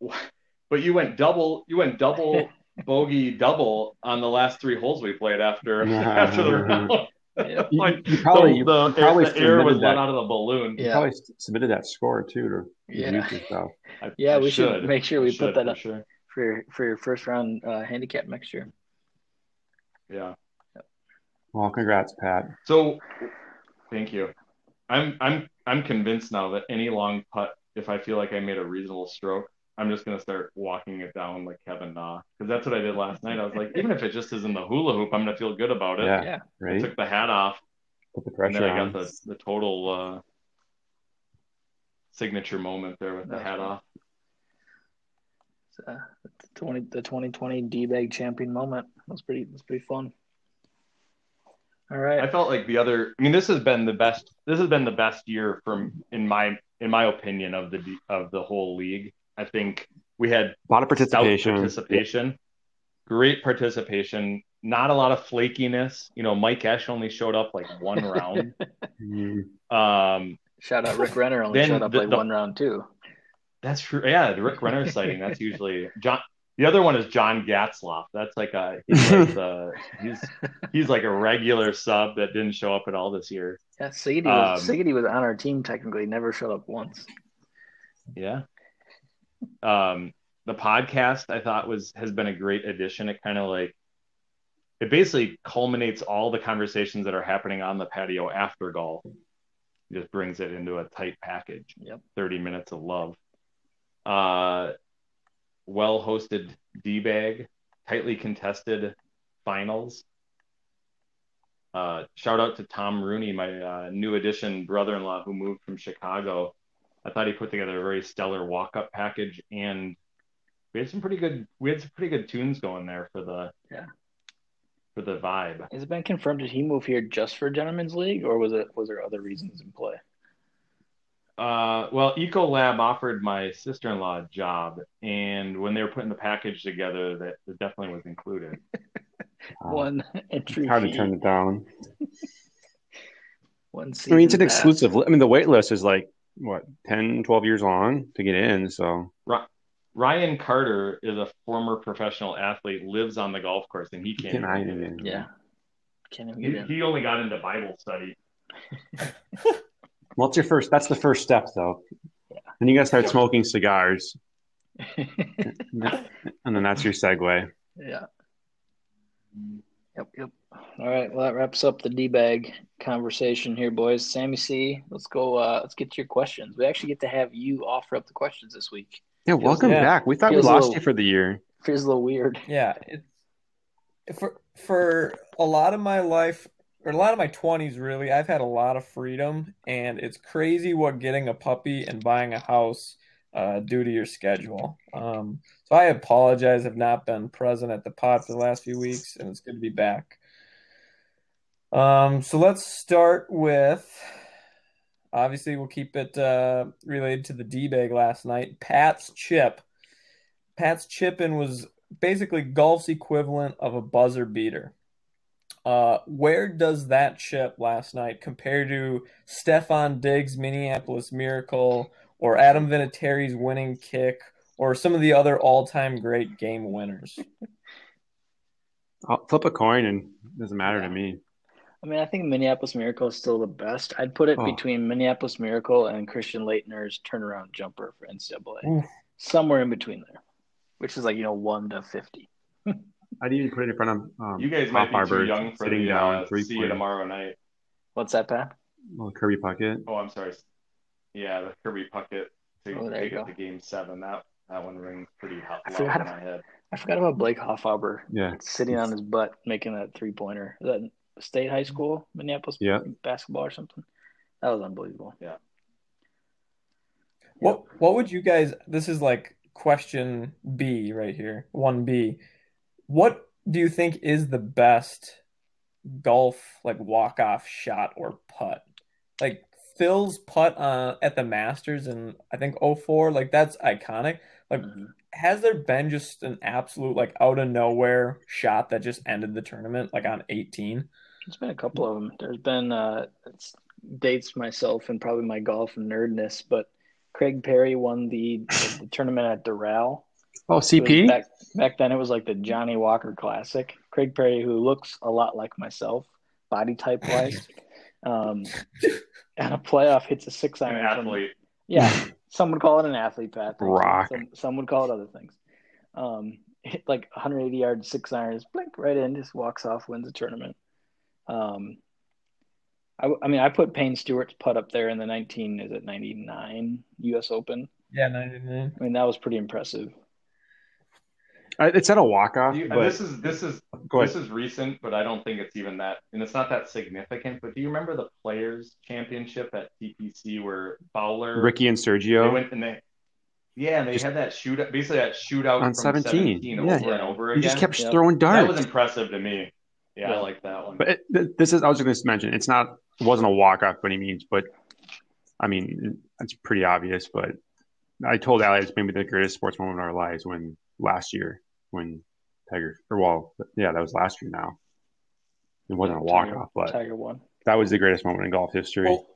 but you went double you went double bogey double on the last three holes we played after after the round." Yeah. You, Like, you probably, the, the, probably the air was submitted let out of the balloon. You Yeah. probably submitted that score too to Yeah. YouTube stuff. I- Yeah, I we should make sure I we should, put that for up. Sure. for your, for your first round uh, handicap next year. Yeah. Well, congrats, Pat. So, thank you. I'm I'm I'm convinced now that any long putt, if I feel like I made a reasonable stroke, I'm just gonna start walking it down like Kevin Na, because that's what I did last night. I was like, even if it just isn't the hula hoop, I'm gonna feel good about it. Yeah. Yeah. I Right? took the hat off, Put the and then pressure I on. got the the total uh, signature moment there with the hat right. off. Uh, the twenty the twenty twenty D bag champion moment was pretty was pretty fun. All right. I felt like the other. I mean, this has been the best. This has been the best year from in my in my opinion of the of the whole league. I think we had A lot of stout participation. participation, great participation. Not a lot of flakiness. You know, Mike Esch only showed up like one round. Mm, Um, Shout out Rick Renner only showed up the- like the- one round too. that's true. Yeah, the Rick Renner sighting. That's usually John. The other one is John Gatzloff. That's like a he's like the he's he's like a regular sub that didn't show up at all this year. Yeah, Sigety was Um, Sigety was on our team technically, never showed up once. Yeah. Um, the podcast I thought was has been a great addition. It kind of like it basically culminates all the conversations that are happening on the patio after golf. It just brings it into a tight package. Yep. 30 minutes of love. Uh well hosted D bag tightly contested finals. Uh, shout out to Tom Rooney, my uh, new addition brother-in-law who moved from Chicago. I thought he put together a very stellar walk-up package, and we had some pretty good we had some pretty good tunes going there for the Yeah. for the vibe. Has it been confirmed? Did he move here just for Gentlemen's League, or was it was there other reasons in play? Uh, well, Ecolab offered my sister-in-law a job, and when they were putting the package together, that, that definitely was included. Uh, One entry hard to turn it down. one I mean, it's an pass. exclusive. I mean, the wait list is like what 10, 12 years long to get in. So Ryan Carter is a former professional athlete, lives on the golf course, and he can't Can I even get even- in. Yeah, can't even He, get in. he only got into Bible study. well, it's your first. That's the first step, though. Yeah. And you gotta start smoking cigars, and then that's your segue. yeah. Yep, yep. All right, well that wraps up the D bag conversation here, boys. Sammy C, let's go. Uh, let's get to your questions. We actually get to have you offer up the questions this week. Yeah, welcome yeah. back. We thought we Feels a lost little- you for the year. Feels a little weird. Yeah, it's for for a lot of my life or a lot of my 20s really, I've had a lot of freedom and it's crazy what getting a puppy and buying a house uh, do to your schedule. Um, so I apologize I've not been present at the pod for the last few weeks and it's good to be back. Um, so let's start with obviously we'll keep it uh, related to the D-bag last night. Pat's chip. Pat's chipping was basically golf's equivalent of a buzzer beater. Uh, where does that chip last night compare to Stefon Diggs' Minneapolis Miracle or Adam Vinatieri's winning kick or some of the other all-time great game winners? I'll flip a coin, and it doesn't matter to me. I mean, I think Minneapolis Miracle is still the best. I'd put it Oh. between Minneapolis Miracle and Christian Laettner's turnaround jumper for NCAA, Oof. somewhere in between there, which is like you know one to fifty. I'd even put it in front of um, You guys might be too young for sitting the down uh, three see you tomorrow night. What's that, Pat? Well, Kirby Puckett. Oh, I'm sorry. Yeah, the Kirby Puckett to Oh, there you take it go. to Game Seven. That that one rings pretty hot I loud forgot in my head. I forgot about Blake Hoffarber Yeah, sitting on his butt making that three pointer. That state high school, Minneapolis Yeah. basketball or something? That was unbelievable. Yeah. What what would you guys this is like question B right here, 1B. What do you think is the best golf like walk-off shot or putt? Like Phil's putt uh, at the Masters in I think 04, like that's iconic. Like Mhm. has there been just an absolute like out of nowhere shot that just ended the tournament like on 18? There's been a couple of them. There's been uh, it's dates myself and probably my golf nerdness, but Craig Parry won the, the, tournament at Doral. Oh, CP. Back, back then, it was like the Johnnie Walker Classic. Craig Parry, who looks a lot like myself, body type wise, um, and a playoff hits a six An iron. from- athlete. yeah, some would call it an athlete, Pat. Thank you. Rock. Some, some would call it other things. Um, hit like 180 yard six irons, blink right in, just walks off, wins the tournament. Um, I, I mean, I put Payne Stewart's putt up there in the 19, is it 99 U.S. Open? Yeah, 99. I mean, that was pretty impressive. It's at a walk off, Do you- but this is this is this is recent, but I don't think it's even that, and it's not that significant. But do you remember the Players Championship at TPC where Fowler Ricky and they Sergio. went and they yeah, and they Just- had that shootout, basically that shootout On from 17, 17, yeah. over and over You again. just kept Yep. throwing darts. that was impressive to me. Yeah, Yeah. I like that one. But it, this is I was just going to mention it's not it wasn't a walk off by any means, but I mean it's pretty obvious. But I told Ali it's maybe the greatest sports moment of our lives when last year when Tiger or well yeah that was last year now. It wasn't a walk off, but Tiger won. that was the greatest moment in golf history. Well,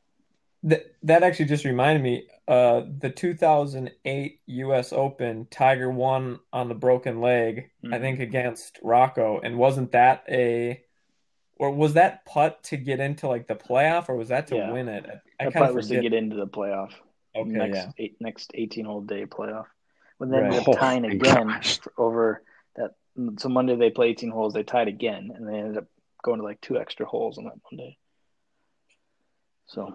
that that actually just reminded me. Uh, the 2008 U.S. Open, Tiger won on the broken leg, I Mhm. think against Rocco, and wasn't that a, or was that putt to get into like the playoff, or was that to Yeah. win it? I That kind putt of was to get into the playoff. Okay, next yeah. eight, next 18 hole day playoff. When they ended Right. up Oh, again over that. So Monday they play 18 holes. They tied again, and they ended up going to like two extra holes on that Monday. So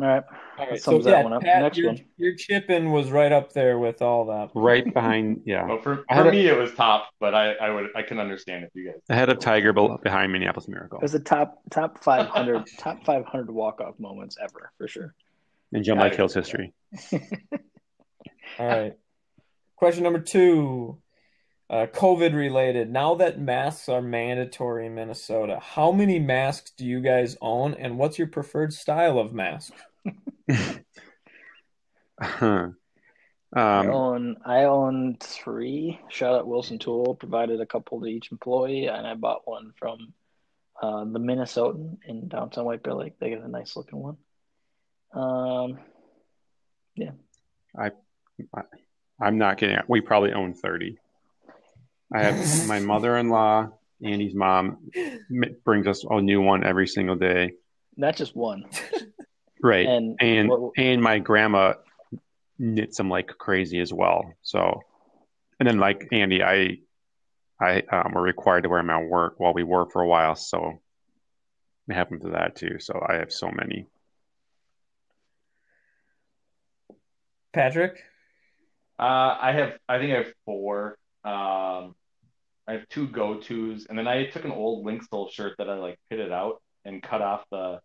All right. All right, Thumbs so that one up. Pat, Next your, one. your chipping was right up there with all that. Right behind, yeah, Well, for, I had for a- me, it was top, but I, I would I can understand if you guys. ahead of Tiger, but behind Minneapolis Miracle It was the top top 500 top 500 walk off moments ever for sure. in Joe Mike Hill's history. All right. Question number two, uh, COVID related. Now that masks are mandatory in Minnesota, how many masks do you guys own, and what's your preferred style of mask? Um, I own I own three. Shout out Wilson Tool provided a couple to each employee, and I bought one from uh, the Minnesotan in downtown White Bear Lake. They got a nice looking one. Um, yeah. I, I am not kidding. We probably own 30. I have my mother-in-law, Andy's mom, brings us a new one every single day. not just one. Right. And and what- and my grandma knits them like crazy as well. So, and then like Andy, I I um, were required to wear them at work while we were for a while. So it happened to that too. So I have so many. Patrick? Uh, I have I think I have four. Um, I have two go tos, and then I took an old Linksoul shirt that I like pitted out and cut off the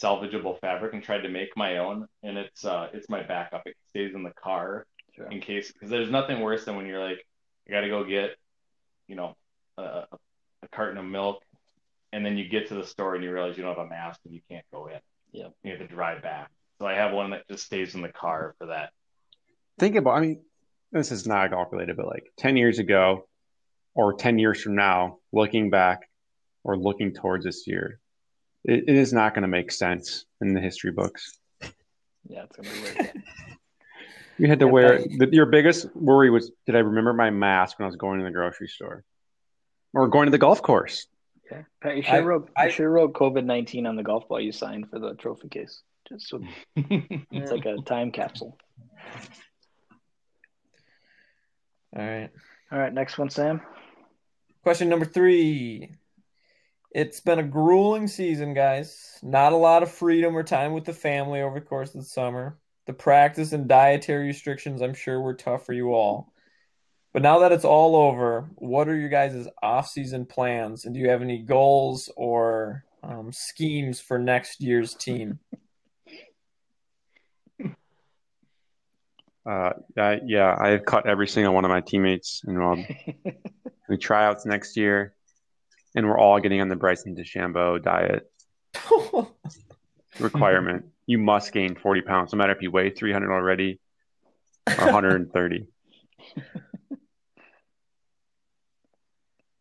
salvageable fabric and tried to make my own. And it's uh it's my backup. It stays in the car Sure. in case because there's nothing worse than when you're like I got to go get you know a, a carton of milk, and then you get to the store and you realize you don't have a mask and you can't go in. Yep. You have to drive back. So I have one that just stays in the car for that. Think about. I mean, this is not golf related, but like ten years ago, or ten years from now, looking back, or looking towards this year, it, it is not going to make sense in the history books. Yeah, it's gonna be weird. You had to Yeah, wear the, your biggest worry was did I remember my mask when I was going to the grocery store or going to the golf course? Yeah, Pat, you should I- have wrote I- you should have wrote COVID nineteen on the golf ball you signed for the trophy case. Just so it's like a time capsule. All right. All right, next one, Sam. Question number three. It's been a grueling season, guys. Not a lot of freedom or time with the family over the course of the summer. The practice and dietary restrictions, I'm sure, were tough for you all. But now that it's all over, what are your guys' off-season plans? And do you have any goals or um, schemes for next year's team? Uh, I, yeah, I have cut every single one of my teammates and um, we tryouts next year, and we're all getting on the Bryson DeChambeau diet requirement. you must gain 40 pounds, no matter if you weigh 300 already or 130.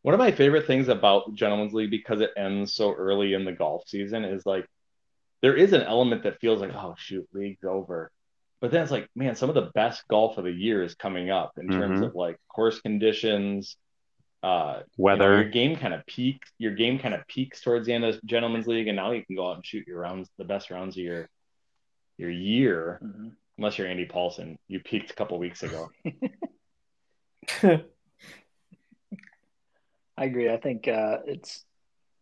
One of my favorite things about Gentlemen's League because it ends so early in the golf season is like there is an element that feels like, oh shoot, league's over. But then it's like, man, some of the best golf of the year is coming up in terms Mhm. of like course conditions, uh, you know, Weather. your game kind of peaks. Your game kind of peaks towards the end of Gentlemen's League, and now you can go out and shoot your rounds, the best rounds of your your year. Mhm. Unless you're Andy Paulson, you peaked a couple weeks ago. I agree. I think uh, it's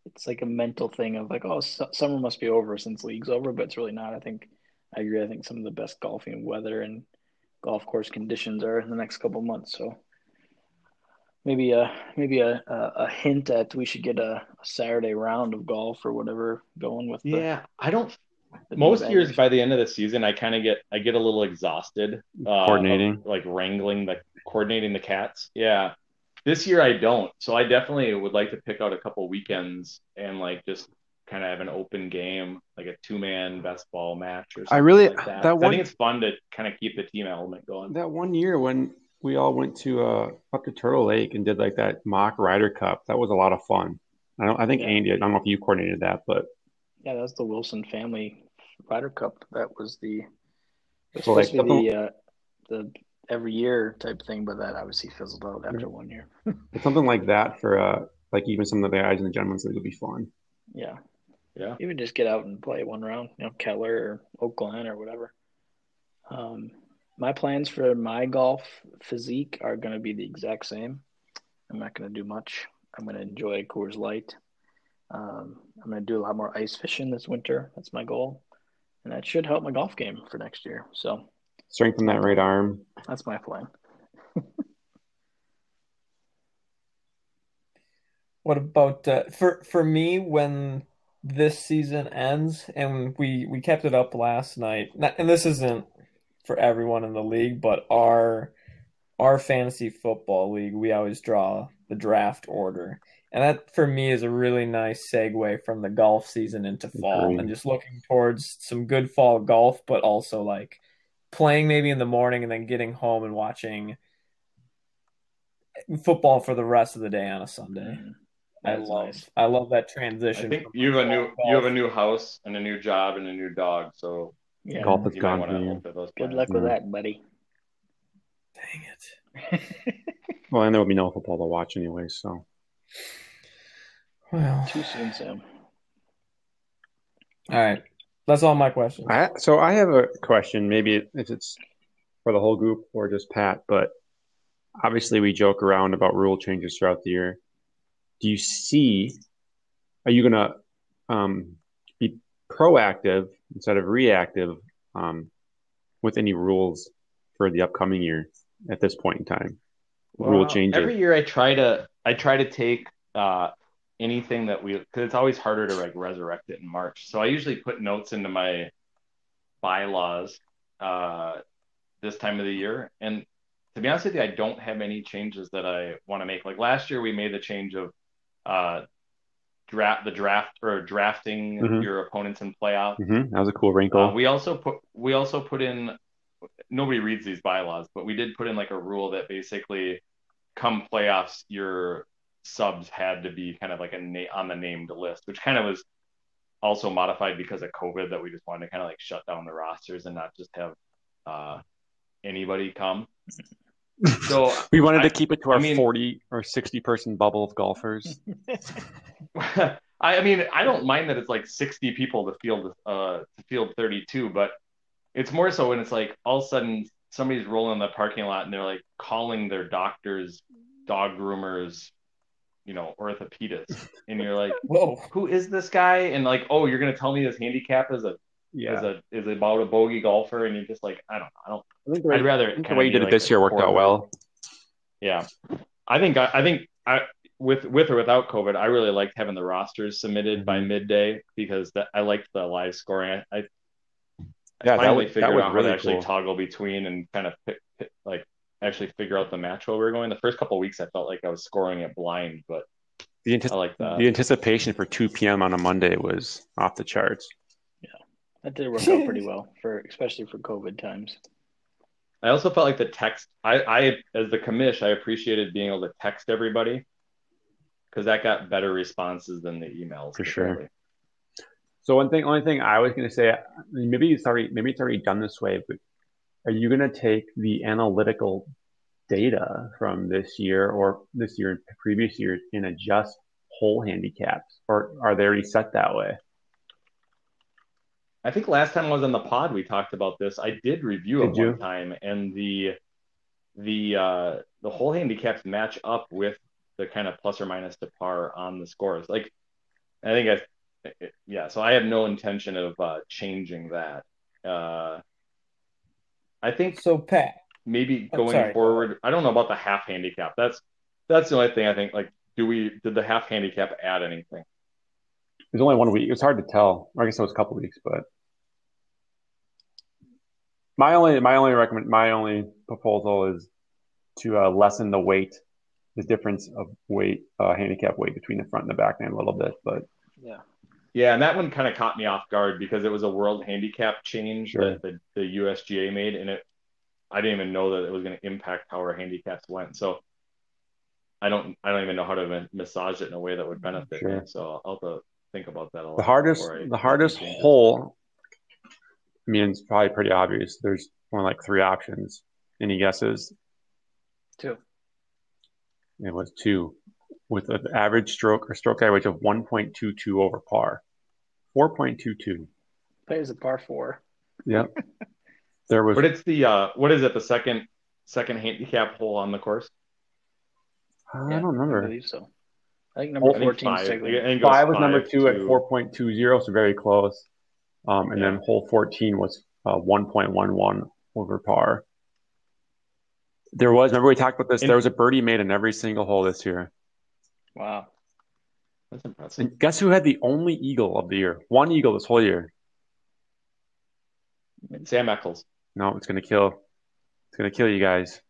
it's like a mental thing of like, oh, su- summer must be over since league's over, but it's really not. I think I agree. I think some of the best golfing weather and golf course conditions are in the next couple months. So maybe a maybe a, a, a hint at we should get a, a Saturday round of golf or whatever going with the, Yeah, I don't most years by the end of the season i kind of get i get a little exhausted uh, Coordinating. of, like wrangling the coordinating the cats. Yeah. This year i don't. So i definitely would like to pick out a couple weekends and like just kind of have an open game like a two-man best ball match or something I really- like that, that i think it's fun to kind of keep the team element going. That one year when we all went to uh, up to Turtle Lake and did like that mock Ryder Cup, that was a lot of fun. I don't. I think Yeah. Andy. I don't know if you coordinated that, but Yeah, that's the Wilson Family Ryder Cup. That was the it's So, like, supposed to be the uh, the every year type thing, but that obviously fizzled out after one year. something like that for uh, like even some of the guys in the gentlemen, gentlemen's league would be fun. Yeah, yeah even just get out and play one round, you know, Keller or Oak Glen or whatever. Um, my plans for my golf physique are going to be the exact same. I'm not going to do much. I'm going to enjoy Coors Light. Um, I'm going to do a lot more ice fishing this winter. That's my goal. and that should help my golf game for next year. So Strengthen that right arm. that's my plan. What about uh, for for me when this season ends and we we kept it up last night. And this isn't for everyone in the league, but our our fantasy football league, we always draw the draft order. And that for me is a really nice segue from the golf season into fall Agreed. and just looking towards some good fall golf, but also like playing maybe in the morning and then getting home and watching football for the rest of the day on a Sunday. Mm-hmm. I love nice. I love that transition. I think you have a new football you have a new house and a new job and a new dog, so Yeah. Golf is gone for you. those Good plans- luck with Yeah. that, buddy. Dang it. Well, and there will be no football to watch anyway, so Well, Too soon, Sam. all right. That's all my questions. I so I have a question. Maybe if it's for the whole group or just Pat, but obviously we joke around about rule changes throughout the year. Do you see? Are you gonna um, be proactive instead of reactive um, with any rules for the upcoming year at this point in time? rule changes. Every year I try to I try to take uh anything that we because it's always harder to like resurrect it in March. So I usually put notes into my bylaws uh this time of the year. And to be honest with you, I don't have any changes that I want to make. Like last year we made the change of uh draft the draft or drafting Mhm. your opponents in playoffs. hmm That was a cool wrinkle. Uh, we also put we also put in nobody reads these bylaws, but we did put in like a rule that basically come playoffs your subs had to be kind of like a na- on the named list, which kind of was also modified because of COVID that we just wanted to kind of like shut down the rosters and not just have uh, anybody come. So we wanted I- to keep it to I our mean- 40 or 60 person bubble of golfers. I, I mean, I don't mind that it's like 60 people to field uh to field 32, but it's more so when it's like all of a sudden somebody's rolling in the parking lot and they're like calling their doctors, dog groomers, you know, orthopedists, and you're like, Whoa. who is this guy? And like, oh, you're gonna tell me his handicap is a is a is about a bogey golfer, and you're just like, I don't I don't. I think the way, I'd rather I think the way you did it like this year worked out well. Yeah, I think I, I think I with with or without COVID, I really liked having the rosters submitted by Mhm. midday because that I liked the live scoring. I, I Yeah, that finally that figured was out how really to actually cool. toggle between and kind of pick, pick, like actually figure out the match where we were going. The first couple weeks, I felt like I was scoring it blind, but The, I like that. the anticipation for 2 p.m. on a Monday was off the charts. That did work out pretty well for especially for COVID times. I also felt like the text. I, I as the commish, I appreciated being able to text everybody because that got better responses than the emails. For sure. apparently. So one thing, only thing I was going to say, maybe it's already, maybe it's already done this way, but are you going to take the analytical data from this year or this year and previous years and adjust hole handicaps, or are they already set that way? I think last time I was on the pod, we talked about this. I did review it Did you? one time, and the the uh, the hole handicaps match up with the kind of plus or minus to par on the scores. Like, I think I, it- yeah. So I have no intention of uh, changing that. Uh, I think So Pat, maybe going forward, I don't know about the half handicap. That's that's the only thing I think. Like, do we did the half handicap add anything? It was only one week. It was hard to tell. I guess it was a couple weeks, but my only my only recommend my only proposal is to uh, lessen the weight, the difference of weight, uh, handicap weight between the front and the back nine a little bit. But Yeah. Yeah, and that one kind of caught me off guard because it was a world handicap change Sure. that the, the USGA made, and it I didn't even know that it was going to impact how our handicaps went. So I don't I don't even know how to massage it in a way that would benefit Sure. me. So I'll have to think about that a lot. the hardest I the hardest hole. I mean, it's probably pretty obvious. There's only like three options. Any guesses? Two. It was two, with an average stroke or stroke average of 1.22 over par. 4.22. Plays a par four. Yep. There was But it's the uh, what is it? The second second handicap hole on the course. I Yeah, don't remember. I remember. believe so. I think number I think fourteen five. is Segley. I think it goes Five was number five two at 4.20, so very close. Um, and then hole 14 was uh, 1.11 over par. There was, remember we talked about this, And- there was a birdie made in every single hole this year. Wow. That's impressive. And guess who had the only eagle of the year? One eagle this whole year. Sam Eccles. No, it's gonna kill. It's gonna kill you guys.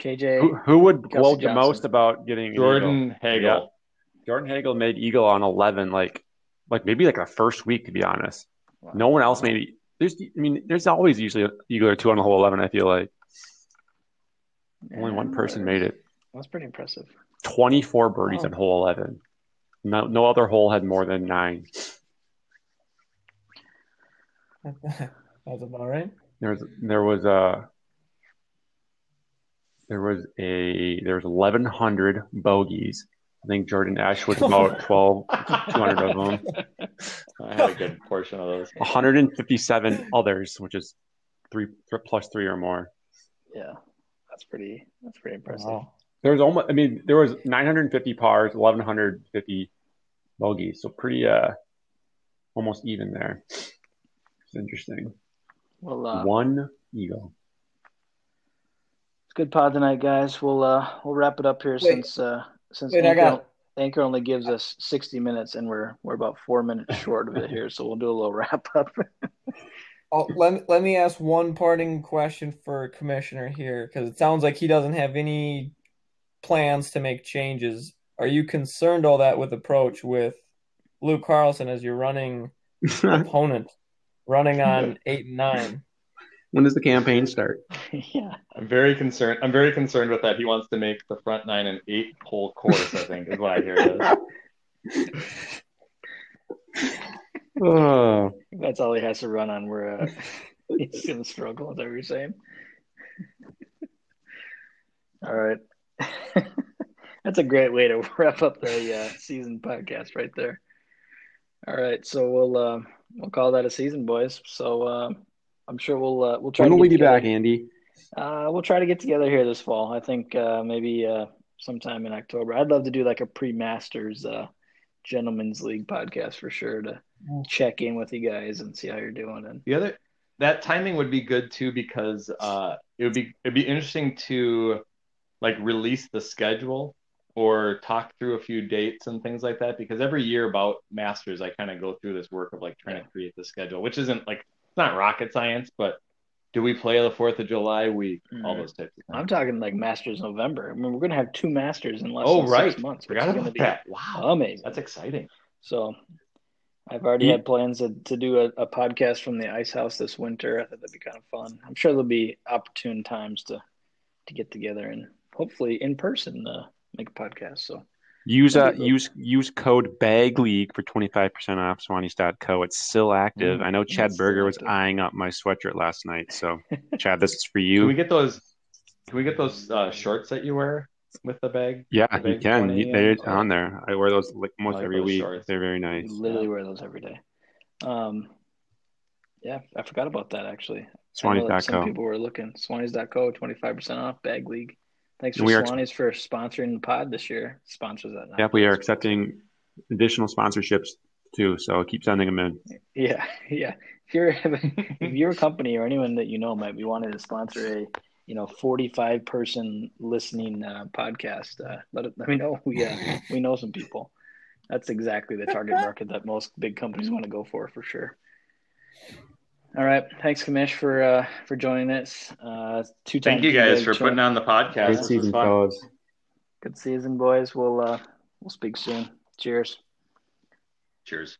KJ. Who, who would Kelsey gloat the Johnson. most about getting? Jordan Hagel. Yeah. Jordan Hagel made eagle on 11, like, like maybe like the first week, to be honest. Wow. No one else made. It. There's, I mean, there's always usually an eagle or two on the hole 11. I feel like only one person made it. That's pretty impressive. 24 birdies Wow. on hole 11. No, no other hole had more than nine. That's about right. There was, there was a, there was a, there was 1,100 bogeys. I think Jordan Ash was about 12, 200 of them. I had a good portion of those. 157 others, which is three th- plus three or more. Yeah. That's pretty that's pretty impressive. Wow. There was almost, I mean, there was 950 pars, 1150 bogeys, so pretty, uh, almost even there. It's interesting. Well uh One eagle. It's good pod tonight, guys. We'll uh we'll wrap it up here Wait. since uh since Wait, Anchor, got- Anchor only gives us sixty minutes and we're we're about four minutes short of it here, so we'll do a little wrap up. Oh, let let me ask one parting question for Commissioner here, because it sounds like he doesn't have any plans to make changes. Are you concerned all that with approach with Luke Carlson as your running opponent, running on eight and nine? When does the campaign start? yeah. I'm very concerned. I'm very concerned with that. He wants to make the front nine an eight hole course, I think, is what I hear it is. Oh, That's all he has to run on. We're uh, he's gonna struggle. Is that what you're saying? all right. That's a great way to wrap up the uh, season podcast right there. All right, so we'll uh, we'll call that a season, boys. So uh, I'm sure we'll uh, we'll try. when to will we get be back, Andy? Uh, we'll try to get together here this fall. I think uh, maybe uh, sometime in October. I'd love to do like a pre-masters uh, gentlemen's league podcast for sure to Mm. check in with you guys and see how you're doing. And The other that timing would be good too because uh, it would be it'd be interesting to like release the schedule or talk through a few dates and things like that because every year about masters I kind of go through this work of like trying to create the schedule which isn't like it's not rocket science but do we play the 4th of July week all Mhm. those types of things I'm talking like Masters November. I mean, we're gonna have two Masters in less oh than right six months, forgot about that wow amazing. that's exciting So I've already Ye- had plans to, to do a, a podcast from the ice house this winter. I thought that'd be kind of fun. I'm sure there'll be opportune times to to get together and hopefully in person uh, make a podcast. So Use uh, That'd be cool. use use code BAG League for twenty five percent off Swannies.co. It's still active. Mm, I know Chad it's still Berger was active. eyeing up my sweatshirt last night. So Chad, this is for you. can we get those can we get those uh, shorts that you wear with the bag yeah, the you can. You- They're yeah. on there. I wear those like almost like every week. shorts. They're very I nice. literally wear those every day. Um, yeah, I forgot about that actually. I know that some people were looking. Swannies.co, 25% off bag league. Thanks for ex- for sponsoring the pod this year. Sponsors that. Yep, we are accepting additional sponsorships too. So keep sending them in. Yeah, yeah. If you're if you're a company or anyone that you know might be wanting to sponsor a you know 45 person listening uh, podcast, uh, let it, let me know. We uh, we know some people. That's exactly the target market that most big companies want to go for for sure. All right, thanks, Commish, for uh, for joining us. Uh, two thank you guys for putting on the podcast Great This season, fun. fellas. Good season, boys. We'll uh, we'll speak soon. Cheers. cheers